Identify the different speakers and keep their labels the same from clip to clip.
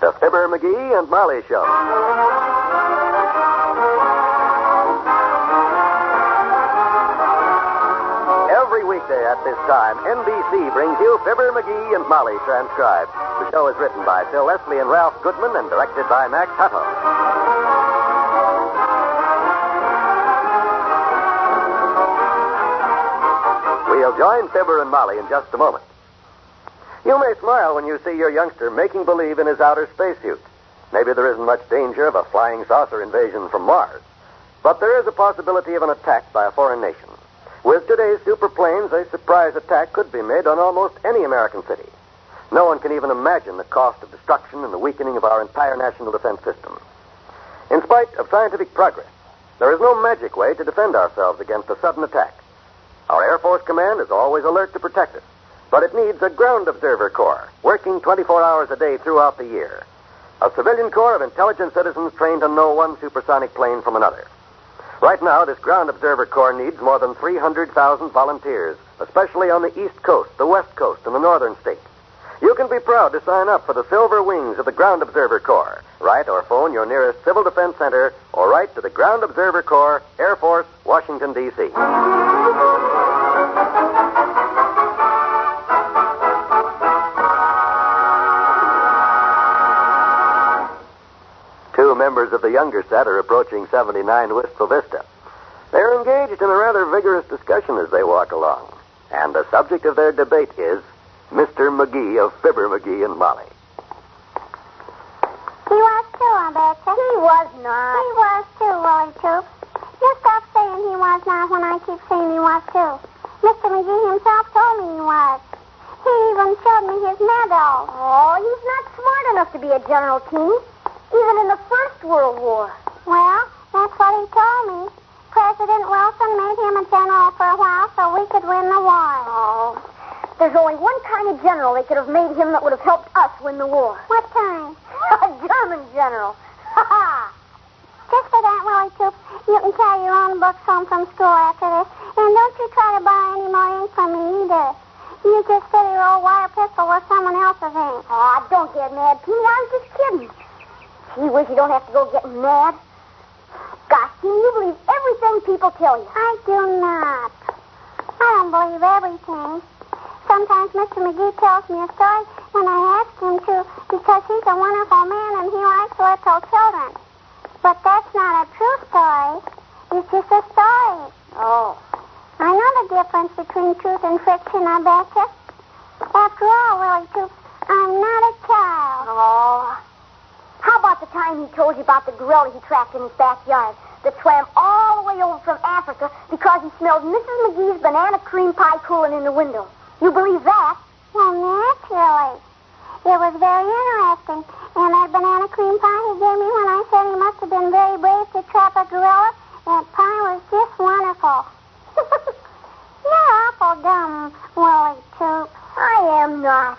Speaker 1: The Fibber, McGee, and Molly Show. Every weekday at this time, NBC brings you Fibber, McGee, and Molly transcribed. The show is written by Phil Leslie and Ralph Goodman and directed by Max Hutto. We'll join Fibber and Molly in just a moment. You may smile when you see your youngster making believe in his outer spacesuit. Maybe there isn't much danger of a flying saucer invasion from Mars. But there is a possibility of an attack by a foreign nation. With today's superplanes, a surprise attack could be made on almost any American city. No one can even imagine the cost of destruction and the weakening of our entire national defense system. In spite of scientific progress, there is no magic way to defend ourselves against a sudden attack. Our Air Force Command is always alert to protect us, but it needs a ground observer corps working 24 hours a day throughout the year. A civilian corps of intelligent citizens trained to know one supersonic plane from another. Right now, this ground observer corps needs more than 300,000 volunteers, especially on the East Coast, the West Coast, and the Northern states. You can be proud to sign up for the Silver Wings of the Ground Observer Corps. Write or phone your nearest Civil Defense Center or write to the Ground Observer Corps, Air Force, Washington, D.C. members of the younger set are approaching 79 Wistful Vista. They're engaged in a rather vigorous discussion as they walk along. And the subject of their debate is Mr. McGee of Fibber, McGee, and Molly.
Speaker 2: He was too, I betcha.
Speaker 3: He was not.
Speaker 2: He was too, Willie Toops. You stop saying he was not when I keep saying he was too. Mr. McGee himself told me he was. He even showed me his medal.
Speaker 3: Oh, he's not smart enough to be a general king, even in the First World War.
Speaker 2: Well, that's what he told me. President Wilson made him a general for a while so we could win the war.
Speaker 3: Oh, there's only one kind of general they could have made him that would have helped us win the war.
Speaker 2: What kind?
Speaker 3: a German general. Ha ha!
Speaker 2: Just for that, Willie Toops, you can carry your own books home from school after this. And don't you try to buy any more ink from me either. You just fill your old wire pistol with someone else's ink.
Speaker 3: Oh, don't get mad, Peony. I was just kidding. Gee whiz, you don't have to go getting mad. Gosh, can you believe everything people tell you?
Speaker 2: I do not. I don't believe everything. Sometimes Mr. McGee tells me a story when I ask him to because he's a wonderful man and he likes little children. But that's not a true story. It's just a story.
Speaker 3: Oh.
Speaker 2: I know the difference between truth and fiction, I betcha. After all, Willie
Speaker 3: Toops, time he told you about the gorilla he trapped in his backyard that swam all the way over from Africa because he smelled Mrs. McGee's banana cream pie cooling in the window? You believe that?
Speaker 2: Well, naturally. It was very interesting. And that banana cream pie he gave me when I said he must have been very brave to trap a gorilla, that pie was just wonderful. You're awful dumb, Willie Toops.
Speaker 3: I am not.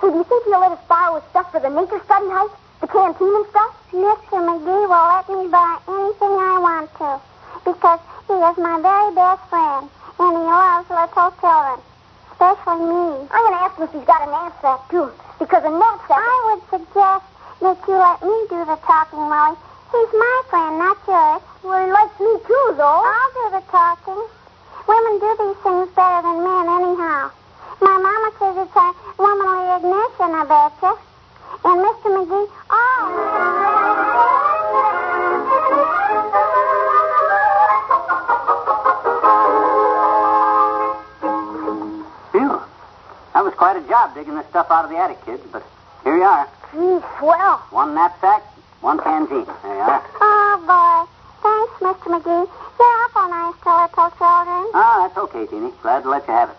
Speaker 3: Hey, do you think he'll let us borrow his stuff for the nature study hike? The canteen and stuff?
Speaker 2: Mr. McGee will let me buy anything I want to because he is my very best friend and he loves little children, especially me.
Speaker 3: I'm going to ask him if he's got a knapsack, too, because a knapsack...
Speaker 2: I would suggest that you let me do the talking, Willie. He's my friend, not yours.
Speaker 3: Well, he likes me, too, though.
Speaker 2: I'll do the talking. Women do these things better than men, anyhow. My mama says it's a womanly ignition, I betcha. And Mr. McGee,
Speaker 4: Phew. That was quite a job digging this stuff out of the attic, kids, but here you are.
Speaker 3: Gee, swell.
Speaker 4: One knapsack, one canteen. There you are.
Speaker 2: Oh, boy. Thanks, Mr. McGee. You're awful nice to little children.
Speaker 4: Ah, that's okay, Teeny. Glad to let you have it.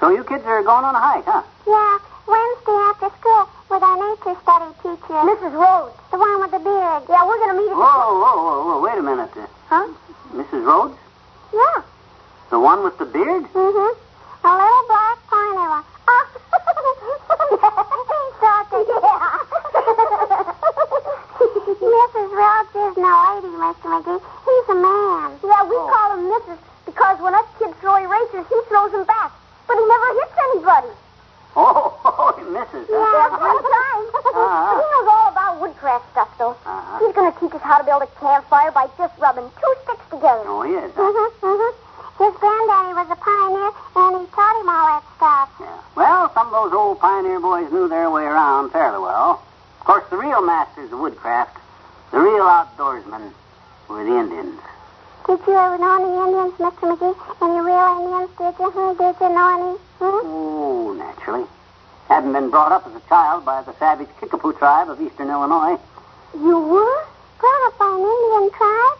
Speaker 4: So you kids are going on a hike, huh?
Speaker 2: Yeah, Wednesday after school with our nature study teacher.
Speaker 3: Mrs. Rhodes.
Speaker 2: The one with the beard.
Speaker 3: Yeah, we're going to meet at...
Speaker 4: Whoa, whoa, whoa, whoa. Wait a minute. Uh,
Speaker 3: Huh?
Speaker 4: Mrs. Rhodes?
Speaker 2: Yeah.
Speaker 4: The one with the beard?
Speaker 2: Mm-hmm. A little black pointer one. Oh. He's talking. Mrs. Rhodes isn't a lady, Mr. McGee. He's a man.
Speaker 3: Yeah, we call him Mrs. because when us kids throw erasers, he throws them back. But he never hits anybody.
Speaker 4: Oh, oh, Mrs.
Speaker 2: Yeah, one time.
Speaker 4: Uh-huh.
Speaker 3: how to build a campfire two sticks together.
Speaker 4: Oh, he is.
Speaker 2: Mm-hmm, mm-hmm. His granddaddy was a pioneer, and he taught him all that stuff.
Speaker 4: Yeah. Well, some of those old pioneer boys knew their way around fairly well. Of course, the real masters of woodcraft, the real outdoorsmen, were the Indians.
Speaker 2: Did you ever know any Indians, Mr. McGee? Any real Indians, did you? Hmm? Did you know any? Hmm?
Speaker 4: Oh, naturally. Hadn't been brought up as a child by the savage Kickapoo tribe of eastern Illinois.
Speaker 2: You were? Brought up by an Indian tribe?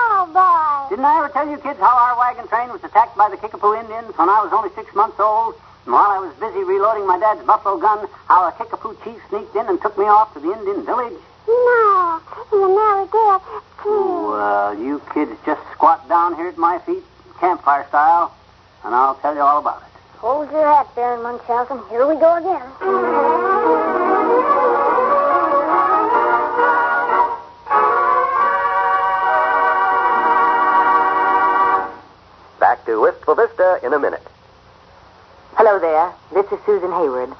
Speaker 2: Oh, boy.
Speaker 4: Didn't I ever tell you kids how our wagon train was attacked by the Kickapoo Indians when I was only six months old? And while I was busy reloading my dad's buffalo gun, how a Kickapoo chief sneaked in and took me off to the Indian village?
Speaker 2: No, you never did.
Speaker 4: Well, you kids just squat down here at my feet, campfire style, and I'll tell you all about it.
Speaker 3: Hold your hat, Baron Munchausen. Here we go again.
Speaker 1: To Wistful Vista in a minute.
Speaker 5: Hello there. This is Susan Hayward.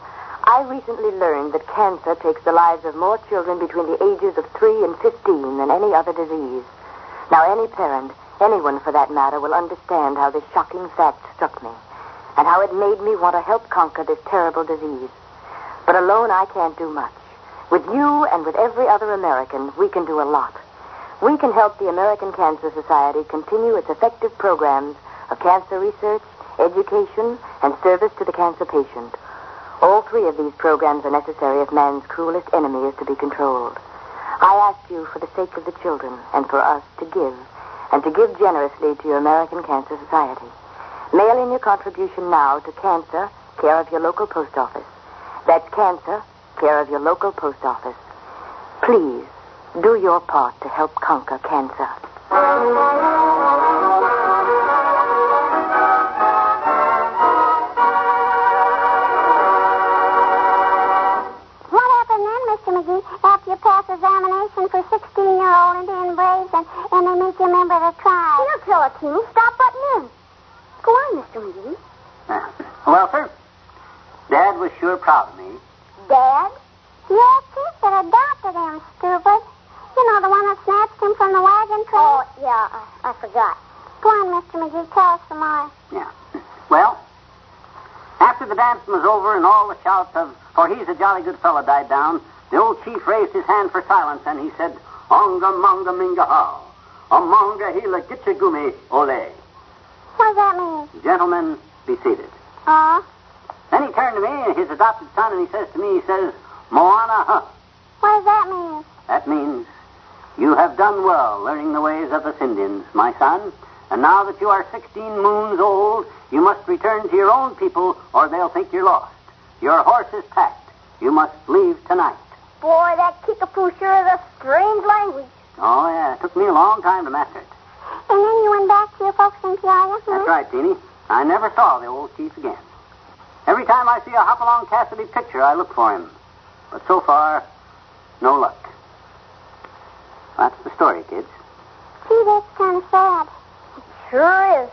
Speaker 5: I recently learned that cancer takes the lives of more children between the ages of 3 and 15 than any other disease. Now, any parent, anyone for that matter, will understand how this shocking fact struck me and how it made me want to help conquer this terrible disease. But alone, I can't do much. With you and with every other American, we can do a lot. We can help the American Cancer Society continue its effective programs of cancer research, education, and service to the cancer patient. All three of these programs are necessary if man's cruelest enemy is to be controlled. I ask you, for the sake of the children and for us, to give, and to give generously to your American Cancer Society. Mail in your contribution now to Cancer, care of your local post office. That's Cancer, care of your local post office. Please, do your part to help conquer cancer.
Speaker 3: He'll tell it, Teeny. Stop butting in. Go on, Mr. McGee.
Speaker 4: Uh, well, sir, Dad was sure proud of me.
Speaker 2: Dad? Yes, he should have adopted him, stupid. You know, the one that snatched him from the wagon train?
Speaker 3: Oh, yeah, I, I forgot.
Speaker 2: Go on, Mr. McGee, tell us some more.
Speaker 4: Yeah. Well, after the dancing was over and all the shouts of, for he's a jolly good fellow, died down, the old chief raised his hand for silence and he said, Onga monga minga ha. Amonga hila gitchagumi ole.
Speaker 2: What does that mean?
Speaker 4: Gentlemen, be seated.
Speaker 2: Oh?
Speaker 4: Then he turned to me, his adopted son, and he says to me, he says, Moana huh.
Speaker 2: What does that mean?
Speaker 4: That means you have done well learning the ways of the Indians, my son. And now that you are 16 moons old, you must return to your own people or they'll think you're lost. Your horse is packed. You must leave tonight.
Speaker 3: Boy, that kickapoo sure is a strange language.
Speaker 4: Oh, yeah. It took me a long time to master it.
Speaker 2: And then you went back to your folks in Peoria? Hmm?
Speaker 4: That's right, Teeny. I never saw the old chief again. Every time I see a Hopalong Cassidy picture, I look for him. But so far, no luck. That's the story, kids.
Speaker 2: Gee, that's kind of sad.
Speaker 3: It sure is.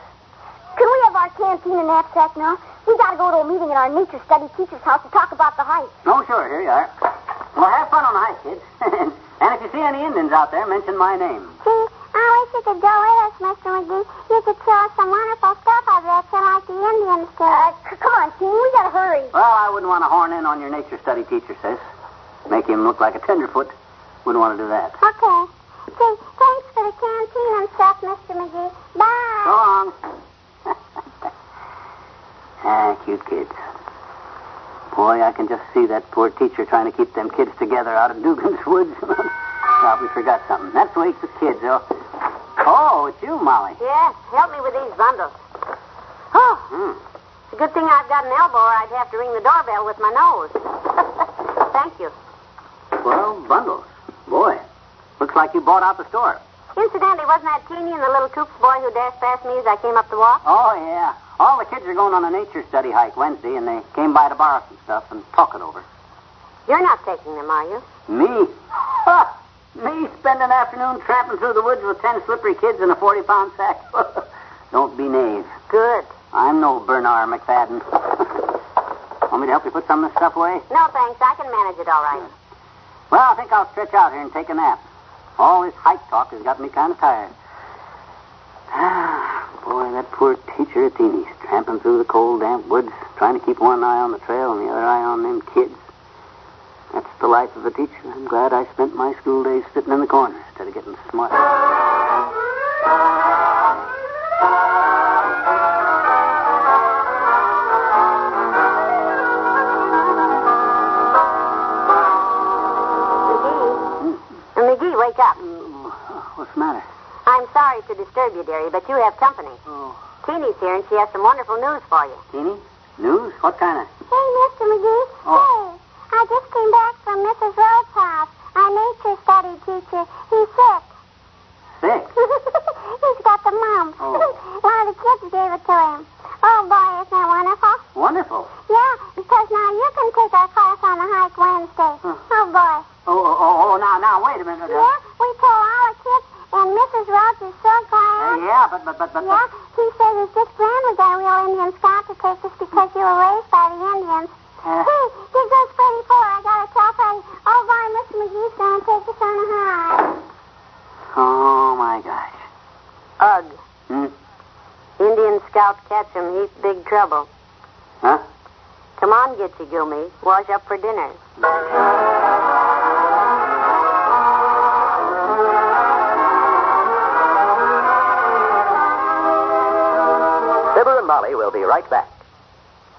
Speaker 3: Can we have our canteen and knapsack now? We gotta go to a meeting at our nature study teacher's house to talk about the hike.
Speaker 4: Oh, sure. Here you are. Well, have fun on the hike, kids. and if you see any Indians out there, mention my name.
Speaker 2: Gee, I wish you could go with us, Mr. McGee. You could show us some wonderful stuff I bet you like the Indians do.
Speaker 3: Uh, c- come on, Teeny, we gotta hurry.
Speaker 4: Well, I wouldn't want to horn in on your nature study teacher, sis. Make him look like a tenderfoot. Wouldn't want to do that.
Speaker 2: Okay. Gee, thanks for the canteen and stuff, Mr. McGee.
Speaker 4: So
Speaker 2: Bye.
Speaker 4: long. ah, cute kids. Boy, I can just see that poor teacher trying to keep them kids together out of Dugan's woods. Probably forgot something. That's the way it's the kids, though. Oh, it's you, Molly.
Speaker 5: Yes, help me with these bundles. Oh,
Speaker 4: Hmm.
Speaker 5: it's a good thing I've got an elbow or I'd have to ring the doorbell with my nose. Thank you.
Speaker 4: Twelve bundles. Boy, looks like you bought out the store.
Speaker 5: Incidentally, wasn't that Teeny and the little Toops boy who dashed past me as I came up the walk?
Speaker 4: Oh, yeah. All the kids are going on a nature study hike Wednesday, and they came by to borrow some stuff and talk it over.
Speaker 5: You're not taking them, are you?
Speaker 4: Me? Ha! Me spend an afternoon tramping through the woods with ten slippery kids in a 40 pound sack. Don't be knave.
Speaker 5: Good.
Speaker 4: I'm no Bernarr Macfadden. Want me to help you put some of this stuff away?
Speaker 5: No, thanks. I can manage it all right.
Speaker 4: Well, I think I'll stretch out here and take a nap. All this hike talk has got me kind of tired. Ah. Boy, that poor teacher at Teeny's, tramping through the cold, damp woods, trying to keep one eye on the trail and the other eye on them kids. That's the life of a teacher. I'm glad I spent my school days sitting in the corner instead of getting smart.
Speaker 5: McGee. McGee, wake up.
Speaker 4: Oh, what's the matter?
Speaker 5: I'm sorry to disturb you, dearie, but you have company.
Speaker 4: Oh.
Speaker 5: Teeny's here, and she has some wonderful news for you.
Speaker 4: Teeny? News? What kind of?
Speaker 2: Hey, Mr. McGee.
Speaker 4: Oh.
Speaker 2: Hey, I just came back from Mrs. Rhodes' house. Our nature study teacher. He's sick.
Speaker 4: Sick?
Speaker 2: He's got the mumps.
Speaker 4: Oh.
Speaker 2: One of the kids gave it to him. Oh, boy, isn't that wonderful?
Speaker 4: Wonderful.
Speaker 2: Yeah, because now you can take our class on the hike Wednesday.
Speaker 4: Huh.
Speaker 2: Oh, boy.
Speaker 4: Oh, oh, oh, oh, now, now, wait a minute.
Speaker 2: Yeah, we told all the kids, and Mrs. Rhodes is so
Speaker 4: Uh, yeah, but, but, but, but,
Speaker 2: Yeah, he says it's just grand we got a real Indian scout to take us because you were raised by the Indians.
Speaker 4: Uh.
Speaker 2: Hey, here goes Freddie Four. I gotta tell Freddie. Oh, boy, Mr. McGee's gonna take us on a hike.
Speaker 4: oh, my gosh.
Speaker 5: Ugh.
Speaker 4: Hmm?
Speaker 5: Indian scout catch him. He's big trouble.
Speaker 4: Huh?
Speaker 5: Come on, get you, Gummy. Wash up for dinner.
Speaker 1: Right back.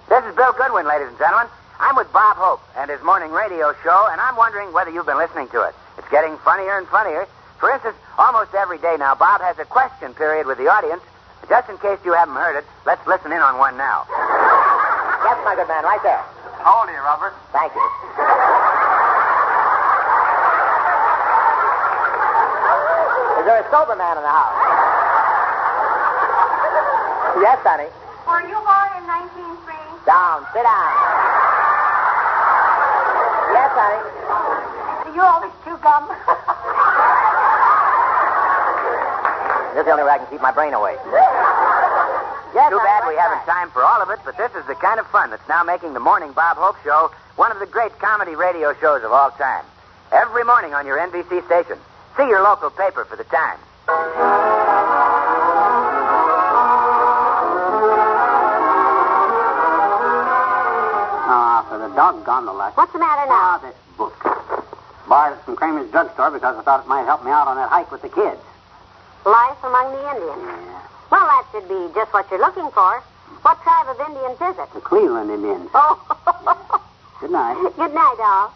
Speaker 6: This is Bill Goodwin, ladies and gentlemen. I'm with Bob Hope and his morning radio show, and I'm wondering whether you've been listening to it. It's getting funnier and funnier. For instance, almost every day now, Bob has a question period with the audience. Just in case you haven't heard it, let's listen in on one now. Yes, my good man, right there.
Speaker 7: How old are you, Robert?
Speaker 6: Thank you. Is there a sober man in the house? Yes, honey.
Speaker 2: Were you born in 1903?
Speaker 6: Down. Sit down. Yes, honey.
Speaker 2: Do you always chew gum?
Speaker 6: This is the only way I can keep my brain away.
Speaker 5: Yes,
Speaker 6: Too
Speaker 5: I'm
Speaker 6: bad
Speaker 5: right
Speaker 6: we haven't
Speaker 5: back.
Speaker 6: time for all of it, but this is the kind of fun that's now making the Morning Bob Hope Show one of the great comedy radio shows of all time. Every morning on your NBC station. See your local paper for the time.
Speaker 4: Doggone the luck.
Speaker 5: What's the matter
Speaker 4: Ah,
Speaker 5: now?
Speaker 4: this book. Borrowed it from Kramer's drugstore because I thought it might help me out on that hike with the kids.
Speaker 5: Life among the Indians.
Speaker 4: Yeah.
Speaker 5: Well, that should be just what you're looking for. What tribe of Indians is it?
Speaker 4: The Cleveland Indians.
Speaker 5: Oh.
Speaker 4: Good night.
Speaker 5: Good night, all.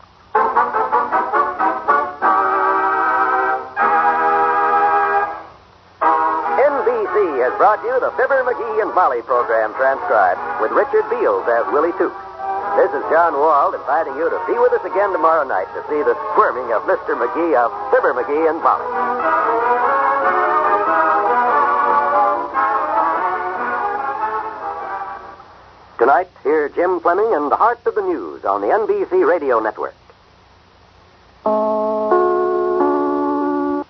Speaker 1: NBC has brought you the Fibber, McGee, and Molly program transcribed with Richard Beals as Willie Toops. This is John Wald inviting you to be with us again tomorrow night to see the squirming of Mr. McGee of Fibber, McGee, and Molly. Tonight, hear Jim Fleming and the Heart of the News on the NBC Radio Network.